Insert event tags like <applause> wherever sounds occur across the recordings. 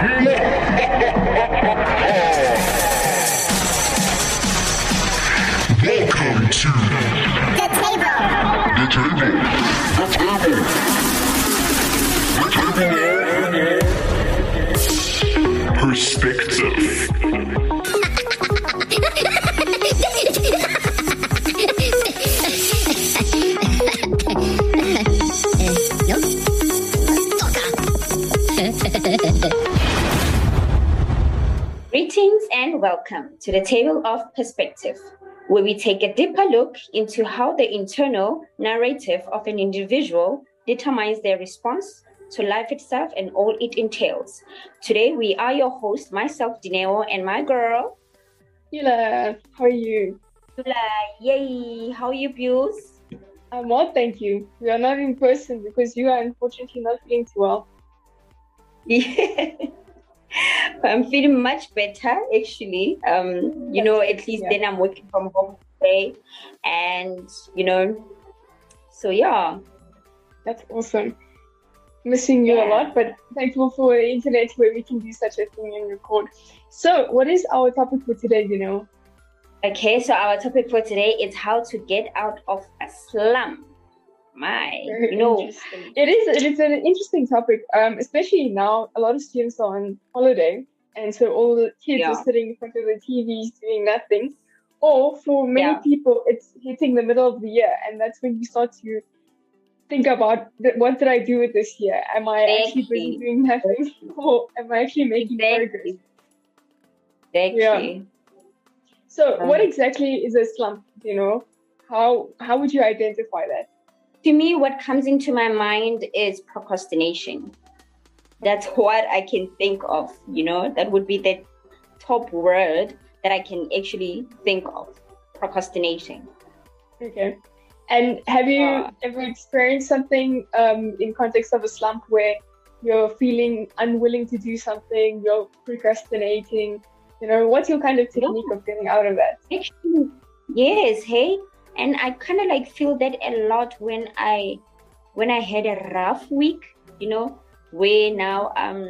Welcome and welcome to the Table of Perspective, where we take a deeper look into how the internal narrative of an individual determines their response to life itself and all it entails. Today, we are your host, myself, Dineo, and my girl, Beulah, how are you? Tula. Yay! How are you, Pius? I'm well, thank you. We are not in person because you are unfortunately not feeling too well. <laughs> <laughs> I'm feeling much better actually. Um, you know, at least Yeah. then I'm working from home today, and you know, so yeah. That's awesome. Missing you a lot, but thankful for the internet where we can do such a thing and record. So, what is our topic for today, you know? Okay, so our topic for today is how to get out of a slum. My, Very you know. It is it is an interesting topic, um, especially now a lot of students are on holiday and so all the kids Yeah. are sitting in front of the TVs doing nothing. Or for many Yeah. people it's hitting the middle of the year and that's when you start to think about what did I do with this year? Am I actually busy doing nothing? <laughs> Or am I actually making progress? exactly. Exactly. So what Um, exactly is a slump, you know? How how would you identify that? To me, what comes into my mind is procrastination. That's <laughs> what I can think of, you know, that would be the top word that I can actually think of procrastination. Okay. And have you Yeah. ever experienced something um, in context of a slump where you're feeling unwilling to do something, you're procrastinating? You know, what's your kind of technique of getting out of that? Actually, yes, hey, and I kind of like feel that a lot when I when I had a rough week, you know, where now um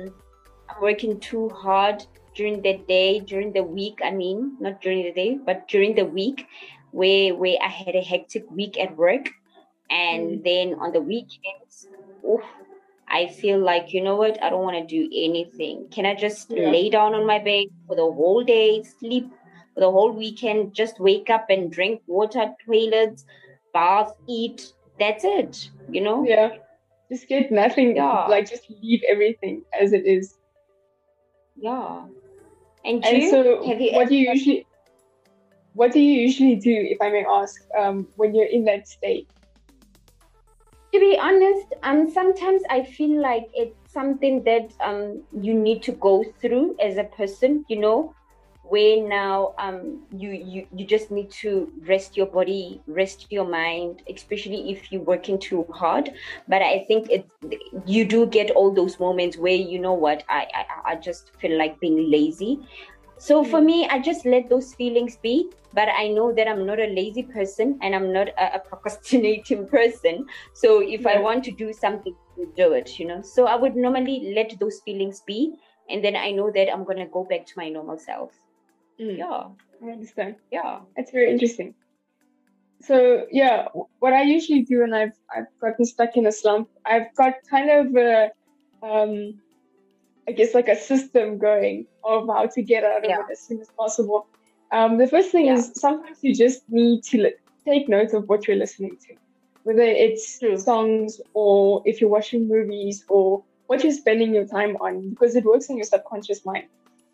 I'm working too hard during the day, during the week. I mean, not during the day, but during the week, where where I had a hectic week at work, and then on the weekends, oof, I feel like you know what? I don't want to do anything. Can I just Yeah. lay down on my bed for the whole day, sleep the whole weekend, just wake up and drink water, toilets, bath, eat. That's it, you know? Yeah. Just get nothing, Yeah. like just leave everything as it is. Yeah. And, And you, so, you what do you usually, what do you usually do, if I may ask, um, when you're in that state? to be honest, um, sometimes I feel like it's something that um you need to go through as a person, you know, where now um you you you just need to rest your body, rest your mind, especially if you're working too hard. But I think it you do get all those moments where you know what I I, I just feel like being lazy. So for me, I just let those feelings be. But I know that I'm not a lazy person and I'm not a, a procrastinating <laughs> person. So if I want to do something, I do it, you know. So I would normally let those feelings be, and then I know that I'm gonna go back to my normal self. Mm, Yeah, I understand. yeah, It's very interesting. So yeah, what I usually do when I've I've gotten stuck in a slump, I've got kind of a, um, I guess like a system going of how to get out of Yeah. it as soon as possible. Um, the first thing Yeah. is sometimes you just need to li- take note of what you're listening to, whether it's True. songs or if you're watching movies or what you're spending your time on, because it works in your subconscious mind.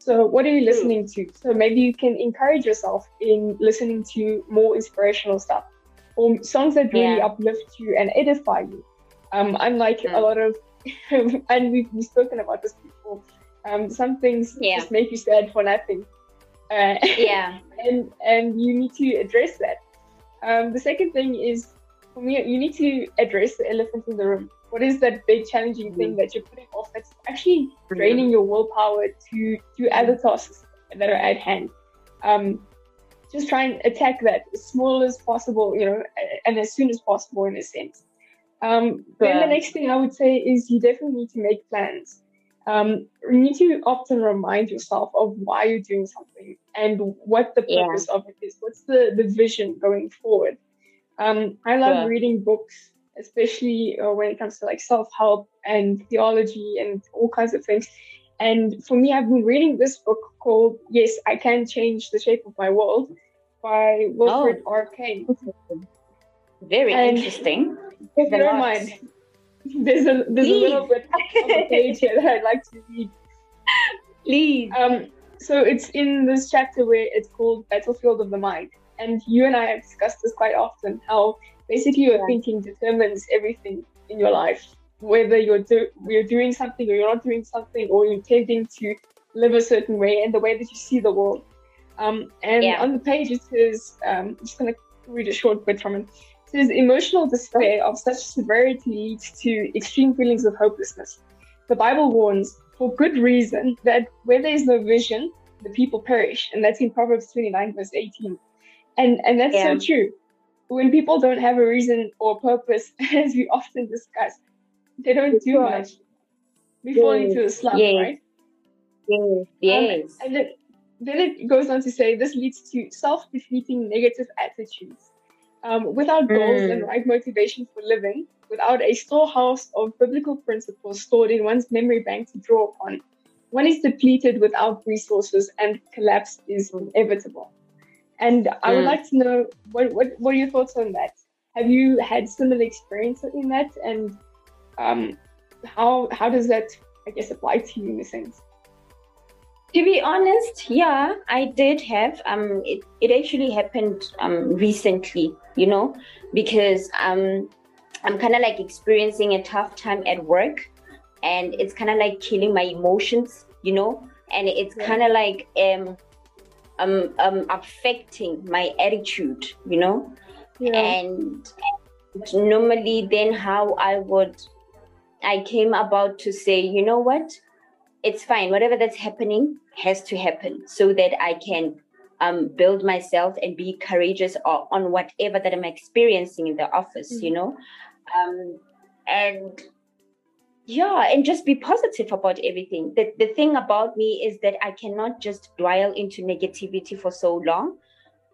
So, what are you listening to? So, maybe you can encourage yourself in listening to more inspirational stuff or songs that really Yeah. uplift you and edify you. Um, unlike a Mm. lot of, <laughs> and we've, we've spoken about this before, um, some things Yeah. just make you sad for nothing. Uh, <laughs> yeah, and and you need to address that. Um, the second thing is for me, you need to address the elephant in the room. What is that big challenging thing that you're putting off that's actually draining your willpower to do other tasks that are at hand? Um, just try and attack that as small as possible, you know, and as soon as possible in a sense. Um, then the next thing I would say is you definitely need to make plans. um, you need to often remind yourself of why you're doing something and what the Yeah. purpose of it is. What's the, the vision going forward? Um, I love Sure. reading books, especially uh, when it comes to like self help and theology and all kinds of things. And for me, I've been reading this book called Yes, I Can Change the Shape of My World by Wilfred Oh. R. Kane. Very And- interesting. If you don't mind, <laughs> there's a there's a little bit of a page here that I'd like to read. Please. Um, so it's in this chapter where it's called Battlefield of the Mind, and you and I have discussed this quite often. How basically your Yeah. thinking determines everything in your life, whether you're do- you're doing something or you're not doing something, or you're tending to live a certain way, and the way that you see the world. Um, and Yeah. on the page it says, um, I'm just going to read a short bit from it. It says, emotional despair of such severity leads to extreme feelings of hopelessness. The Bible warns, for good reason, that where there is no vision, the people perish. And that's in Proverbs 29, verse 18. And, and that's Yeah. so true. When people don't have a reason or purpose, <laughs> as we often discuss, they don't do Sure. much. We fall into a slump, Yes. right? Yes. Yes. And then, then it goes on to say this leads to self defeating negative attitudes. Um, without goals Mm. and right motivation for living, without a storehouse of biblical principles stored in one's memory bank to draw upon, one is depleted without resources and collapse is inevitable. And I would Mm. like to know what, what, what are your thoughts on that? Have you had similar experience in that? And um, how, how does that, I guess, apply to you in a sense? To be honest, yeah, I did have. Um, it, it actually happened um recently, you know, because um, I'm kind of like experiencing a tough time at work, and it's kind of like killing my emotions, you know, and it's kind of like um, um, um, affecting my attitude, you know, Yeah. and normally then how i would i came about to say you know what? It's fine. Whatever that's happening has to happen so that i can um, build myself and be courageous o- on whatever that i'm experiencing in the office you know? Um, and yeah and just be positive about everything the, the thing about me is that i cannot just dwell into negativity for so long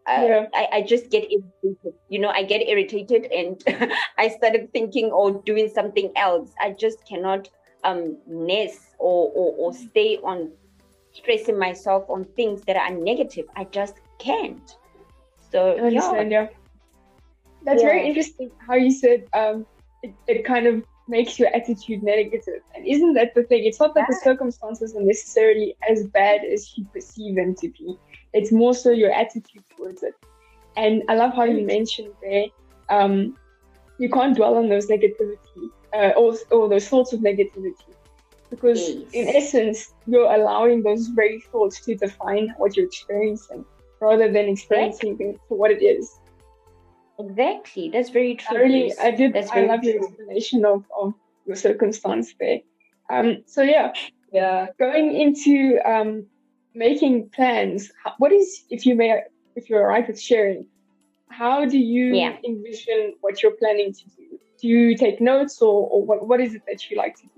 uh, Yeah. I, I just get irritated. You know, I get irritated and <laughs> I started thinking or doing something else. I just cannot um nest or, or, or stay on stressing myself on things that are negative. I just can't. So I understand, yeah. That's very interesting how you said um, it, it kind of makes your attitude negative. And isn't that the thing? It's not that the circumstances are necessarily as bad as you perceive them to be. It's more so your attitude towards it. And I love how you mentioned there, um, you can't dwell on those negativity uh, or, or those thoughts of negativity. Because Yes. in essence, you're allowing those very thoughts to define what you're experiencing rather than experiencing things for what it is. Exactly. That's very true. I really, I did. That's I very love your true. explanation of, of your circumstance there. Um, so yeah, Yeah. going into um, making plans. What is, if you may, if you're alright with sharing, how do you Yeah. envision what you're planning to do? Do you take notes, or, or what, what is it that you like to do?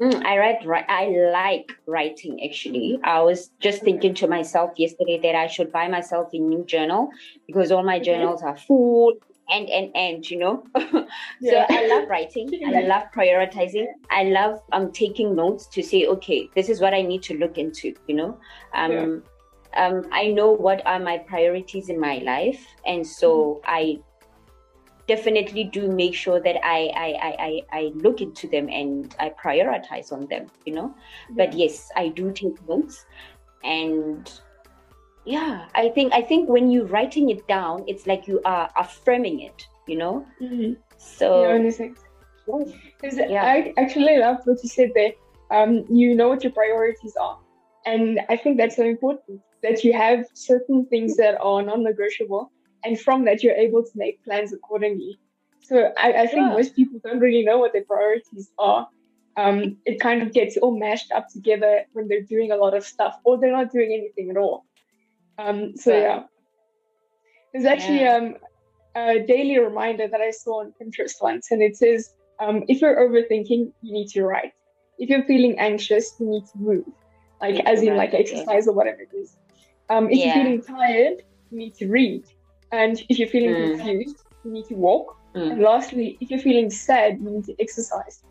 Mm, I write. I like writing. Actually, I was just thinking to myself yesterday that I should buy myself a new journal because all my Mhm. journals are full and and and you know. <laughs> so Yeah. I love writing. <laughs> I love prioritizing. I love um taking notes to say, okay, this is what I need to look into. You know, um, Yeah. um, I know what are my priorities in my life, and so Mm-hmm. I definitely do make sure that I, I, I, I, I look into them and I prioritize on them, you know. But yes, I do take notes. And yeah, I think I think when you're writing it down, it's like you are affirming it, you know. Mhm. So Yeah, in a sense. Because Yeah. I actually love what you said there. Um, you know what your priorities are. And I think that's so important that you have certain things that are non negotiable. And from that, you're able to make plans accordingly. So I, I think Sure. most people don't really know what their priorities are. Um, it kind of gets all mashed up together when they're doing a lot of stuff or they're not doing anything at all. Um, so, yeah. There's actually Yeah. um, a daily reminder that I saw on Pinterest once, and it says, um, if you're overthinking, you need to write. if you're feeling anxious, you need to move, like as in like exercise or whatever it is. Um, if Yeah. you're feeling tired, you need to read, and if you're feeling Mm. confused, you need to walk. Mm. And lastly, if you're feeling sad, you need to exercise.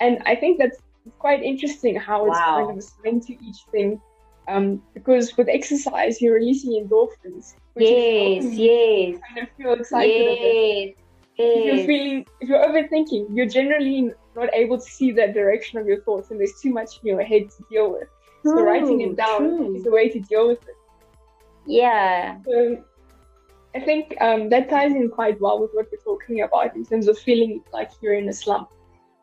And I think that's quite interesting how it's kind of assigned to each thing. Um, because with exercise, you're releasing endorphins. which is Yes, yes, Kind of feel excited. about it. yes, If you're yes. feeling, if you're overthinking, you're generally not able to see that direction of your thoughts, and there's too much in your head to deal with. So writing it down true. is the way to deal with it. Yeah. So I think um, that ties in quite well with what we're talking about in terms of feeling like you're in a slump.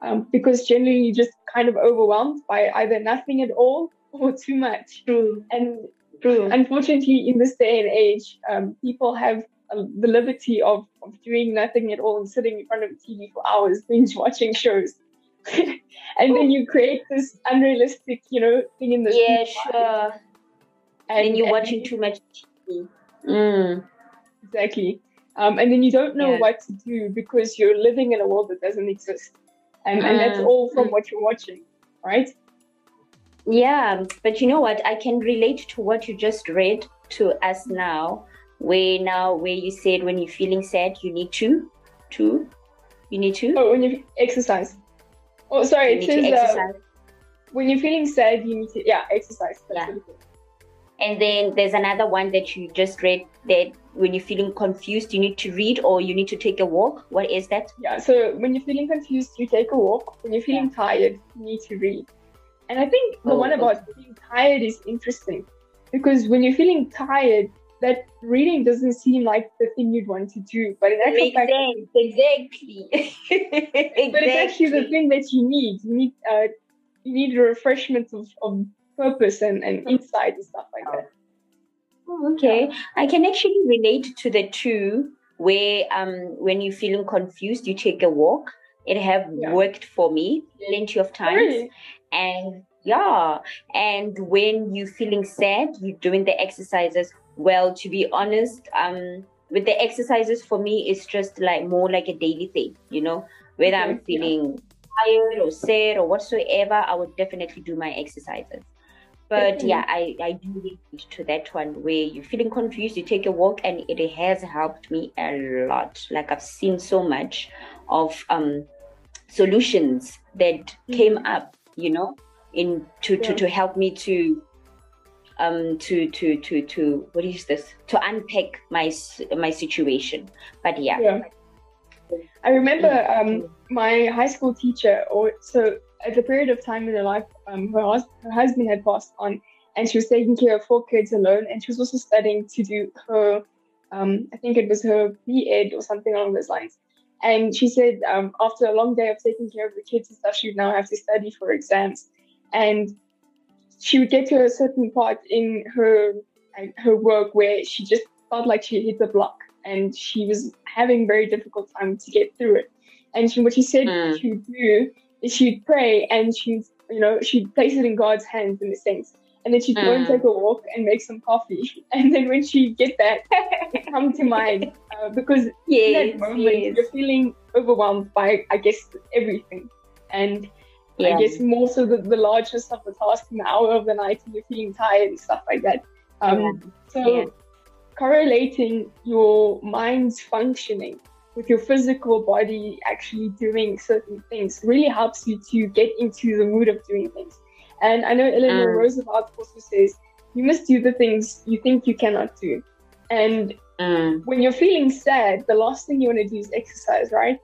Um, because generally you're just kind of overwhelmed by either nothing at all <laughs> or too much. True. And True. unfortunately, in this day and age, um, people have uh, the liberty of, of doing nothing at all and sitting in front of the TV for hours, binge watching shows. <laughs> and then you create this unrealistic, you know, thing in the Yeah, sure. And, And you're and watching too much TV. Mm. Exactly. Um, and then you don't know what to do because you're living in a world that doesn't exist. And, and that's Mm, all from what you're watching, right? Yeah, but you know what? I can relate to what you just read to us now. Where now, where you said when you're feeling sad, you need to, to, you need to, Oh, when you exercise. Oh, sorry, you it need says to uh, when you're feeling sad, you need to, yeah, exercise. That's Yeah. is. And then there's another one that you just read that when you're feeling confused, you need to read or you need to take a walk. What is that? Yeah, so when you're feeling confused, you take a walk. When you're feeling tired, you need to read. And I think the Oh, one about being tired is interesting because when you're feeling tired, that reading doesn't seem like the thing you'd want to do. But in actual Makes fact, sense. Exactly. <laughs> but it's actually the thing that you need. You need uh, you need a refreshment of, of purpose and, and insight and stuff like that. Oh, okay. I can actually relate to the two where um when you're feeling confused, you take a walk. It have Yeah. worked for me plenty of times. Really? And yeah, and when you're feeling sad, you're doing the exercises. Well, to be honest, um, with the exercises for me, it's just like more like a daily thing, you know. Whether I'm Okay, yeah. feeling tired or sad or whatsoever, I would definitely do my exercises. But Definitely. yeah, I, I do relate to that one where you're feeling confused, you take a walk, and it has helped me a lot. Like I've seen so much of um solutions that came up, you know, in to, to Yeah. to help me to um to to to to what is this to unpack my my situation. But yeah, Yeah. I remember Mm. um, my high school teacher, or so at the period of time in her life, um, her, hus- her husband had passed on, and she was taking care of four kids alone, and she was also studying to do her, um, I think it was her B.Ed or something along those lines. And she said um, after a long day of taking care of the kids and stuff, she would now have to study for exams, and she would get to a certain part in her her work where she just felt like she hit the block and she was having very difficult time to get through it. And she, what she said Mm. she would do she'd pray and she'd, you know, she'd place it in God's hands in a sense. And then she'd go and Mm. take a walk and make some coffee. <laughs> And then when she'd get that, it come to mind uh, because in that moment yes. you're feeling overwhelmed by, I guess, everything. And Yeah. I guess more so the, the largest of the task in the hour of the night and you're feeling tired and stuff like that. Um, So Yeah. correlating your mind's functioning with your physical body actually doing certain things really helps you to get into the mood of doing things. And I know Eleanor Mm. Roosevelt also says you must do the things you think you cannot do. And Mm. when you're feeling sad, the last thing you want to do is exercise, right?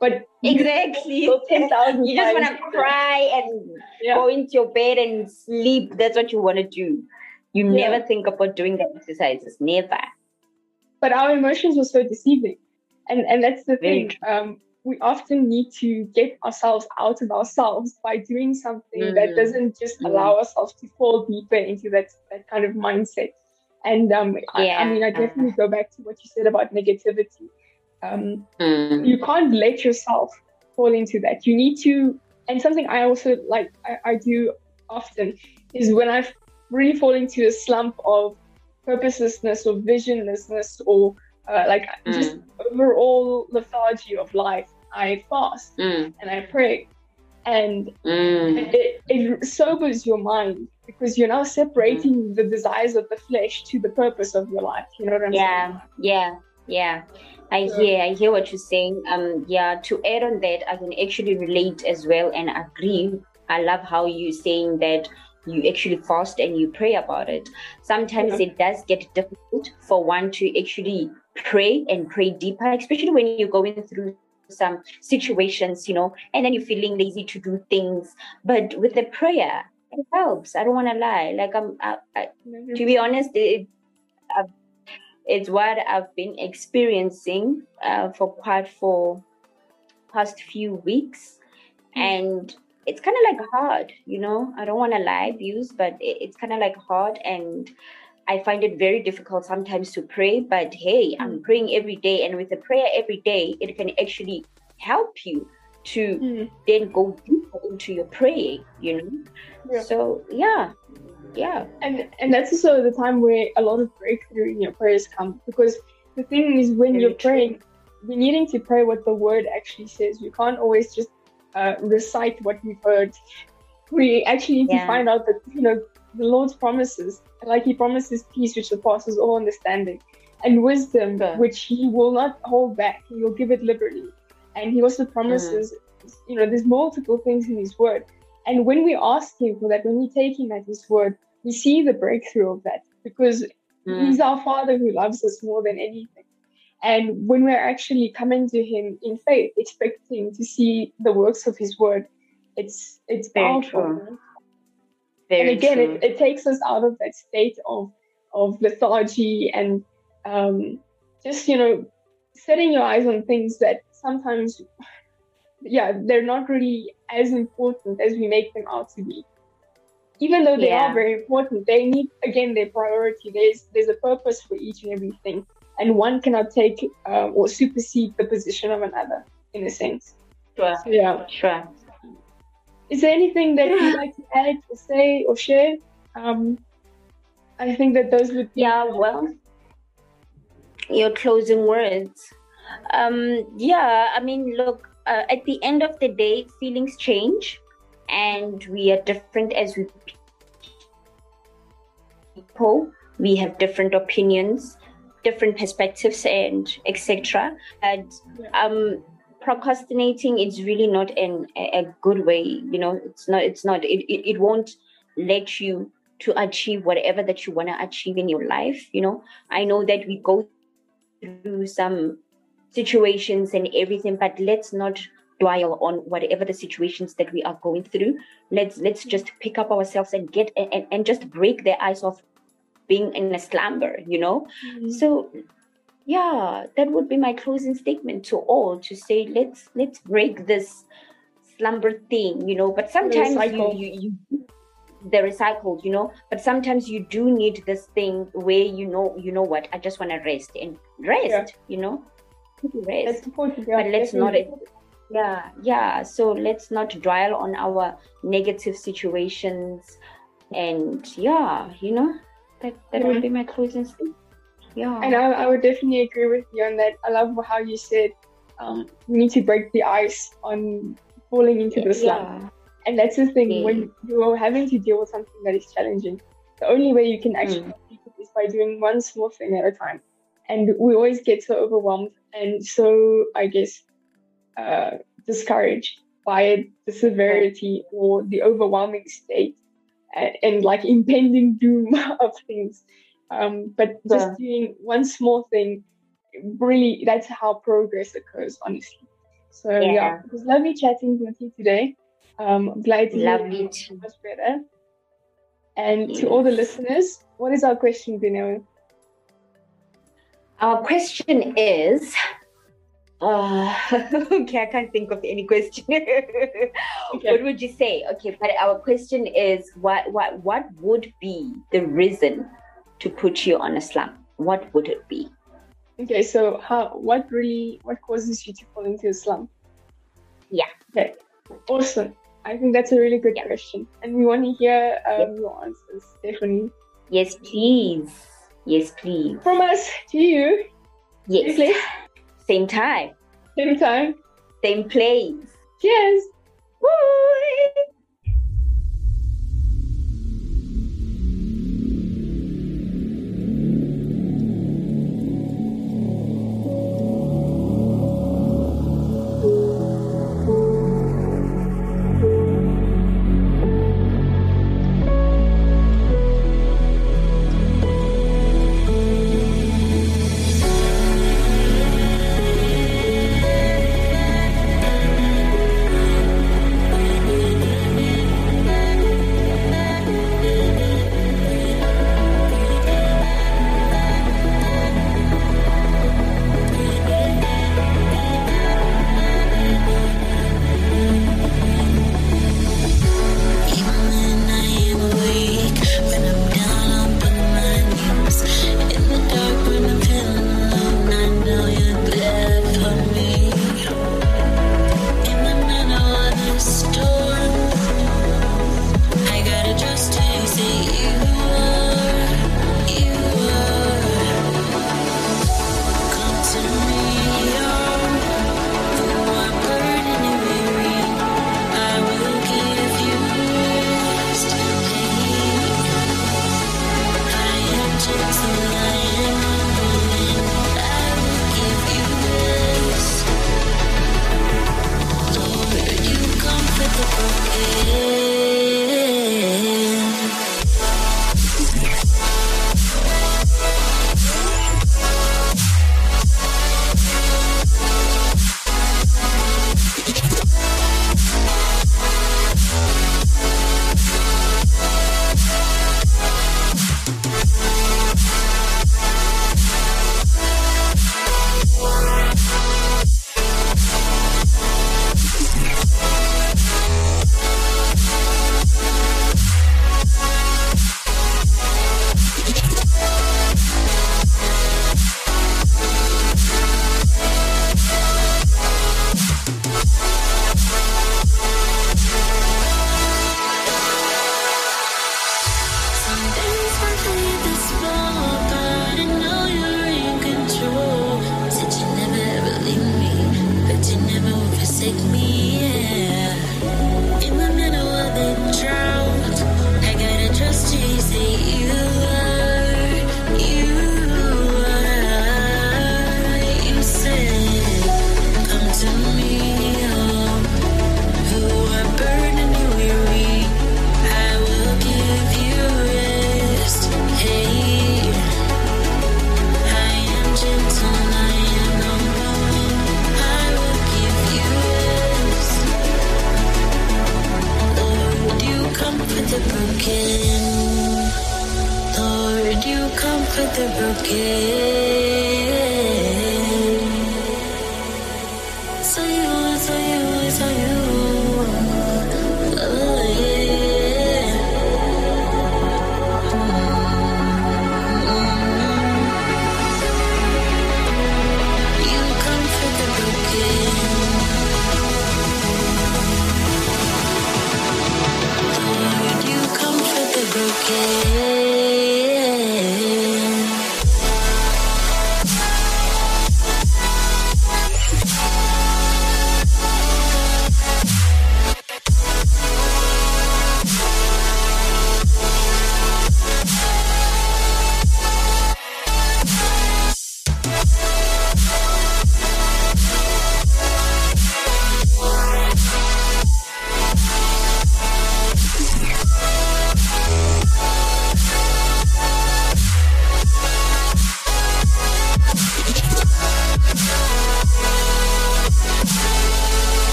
But Exactly. 10,000 You just want to cry and Yeah. go into your bed and sleep. That's what you want to do. You Yeah. never think about doing the exercises. Never. but our emotions were so deceiving and and that's the thing um, we often need to get ourselves out of ourselves by doing something that Mm. doesn't just Mm. allow ourselves to fall deeper into that that kind of mindset and um, I, I mean i definitely go back to what you said about negativity um, Mm. you can't let yourself fall into that you need to and something i also like i, I do often is when i really fall into a slump of purposelessness or visionlessness or uh, like just overall lethargy of life i fast Mm. and i pray and Mm. it, it sobers your mind because you're now separating the desires of the flesh to the purpose of your life. You know what I'm Yeah, yeah, yeah. I Yeah. hear, I hear what you're saying. Um, yeah. To add on that, I can actually relate as well and agree. I love how you're saying that you actually fast and you pray about it. Sometimes Yeah. it does get difficult for one to actually pray and pray deeper, especially when you're going through some situations, you know, and then you're feeling lazy to do things. But with the prayer, it helps. I don't want to lie. Like I'm, I, I, to be honest, it, I've, it's what I've been experiencing uh, for quite for past few weeks, and it's kind of like hard, you know. I don't want to lie, views, but it, it's kind of like hard, and I find it very difficult sometimes to pray. But hey, I'm praying every day, and with the prayer every day, it can actually help you to Mm. then go deeper into your praying, you know. Yeah. So yeah, yeah. And and that's also the time where a lot of breakthrough in your prayers come because the thing is when Very you're true. praying, we're needing to pray what the word actually says. We can't always just uh, recite what we've heard. We actually need to find out that you know the Lord's promises, like He promises peace which surpasses all understanding, and wisdom which He will not hold back. He will give it liberally, and He also promises, you know, there's multiple things in His word. And when we ask Him for that, when we take Him at His word, we see the breakthrough of that because Mm. He's our Father who loves us more than anything. And when we're actually coming to Him in faith, expecting to see the works of His Word, it's it's Very powerful. true. Very and again, it, it takes us out of that state of of lethargy and um, just you know setting your eyes on things that sometimes, yeah, they're not really as important as we make them out to be even though they Yeah. are very important, they need again their priority. There's there's a purpose for each and everything, and one cannot take uh, or supersede the position of another in a sense. Sure, So, yeah. sure. Is there anything that you'd like to add or say or share? Um, I think that those would be Yeah, well, your closing words. Um, yeah, I mean, look, uh, at the end of the day, feelings change, and we are different as we people. We have different opinions, different perspectives, and etc. And um, procrastinating is really not an, a, good way. You know, it's not. It's not. It, it, it won't let you to achieve whatever that you want to achieve in your life. You know, I know that we go through some situations and everything, but let's not dwell on whatever the situations that we are going through. Let's let's just pick up ourselves and get and, and just break the ice of being in a slumber, you know. Mhm. So yeah, that would be my closing statement to all to say let's let's break this slumber thing, you know. But sometimes you, cycle. you you the recycled, you know. But sometimes you do need this thing where you know you know what I just want to rest and rest, Yeah. you know. Rest important. Yeah, but let's not yeah yeah so let's not dwell on our negative situations and yeah you know that that would mm-hmm. be my closing statement yeah And I, I would definitely agree with you on that. I love how you said um, we need to break the ice on falling into the slump. yeah And that's the thing Yeah. when you're having to deal with something that is challenging. The only way you can actually Mm. complete it is by doing one small thing at a time. And we always get so overwhelmed and so, I guess, uh, discouraged by the severity or the overwhelming state and, and like impending doom <laughs> of things. Um, but just Yeah. doing one small thing, really, that's how progress occurs, honestly. So, yeah, Yeah. it was lovely chatting with you today. Um, I'm glad to Lovely you too. much better. And to all the listeners, what is our question, Dineo? our question is uh, <laughs> okay i can't think of any question <laughs> what would you say okay but our question is what what what would be the reason to put you on a slump what would it be Okay, so how what really what causes you to fall into a slump? Yeah. Okay. Awesome. I think that's a really good Yeah. question. And we want to hear um, your answers, Stephanie. yes please yes please From us to you. yes Please. same time Same time. same place Cheers. Bye. The broken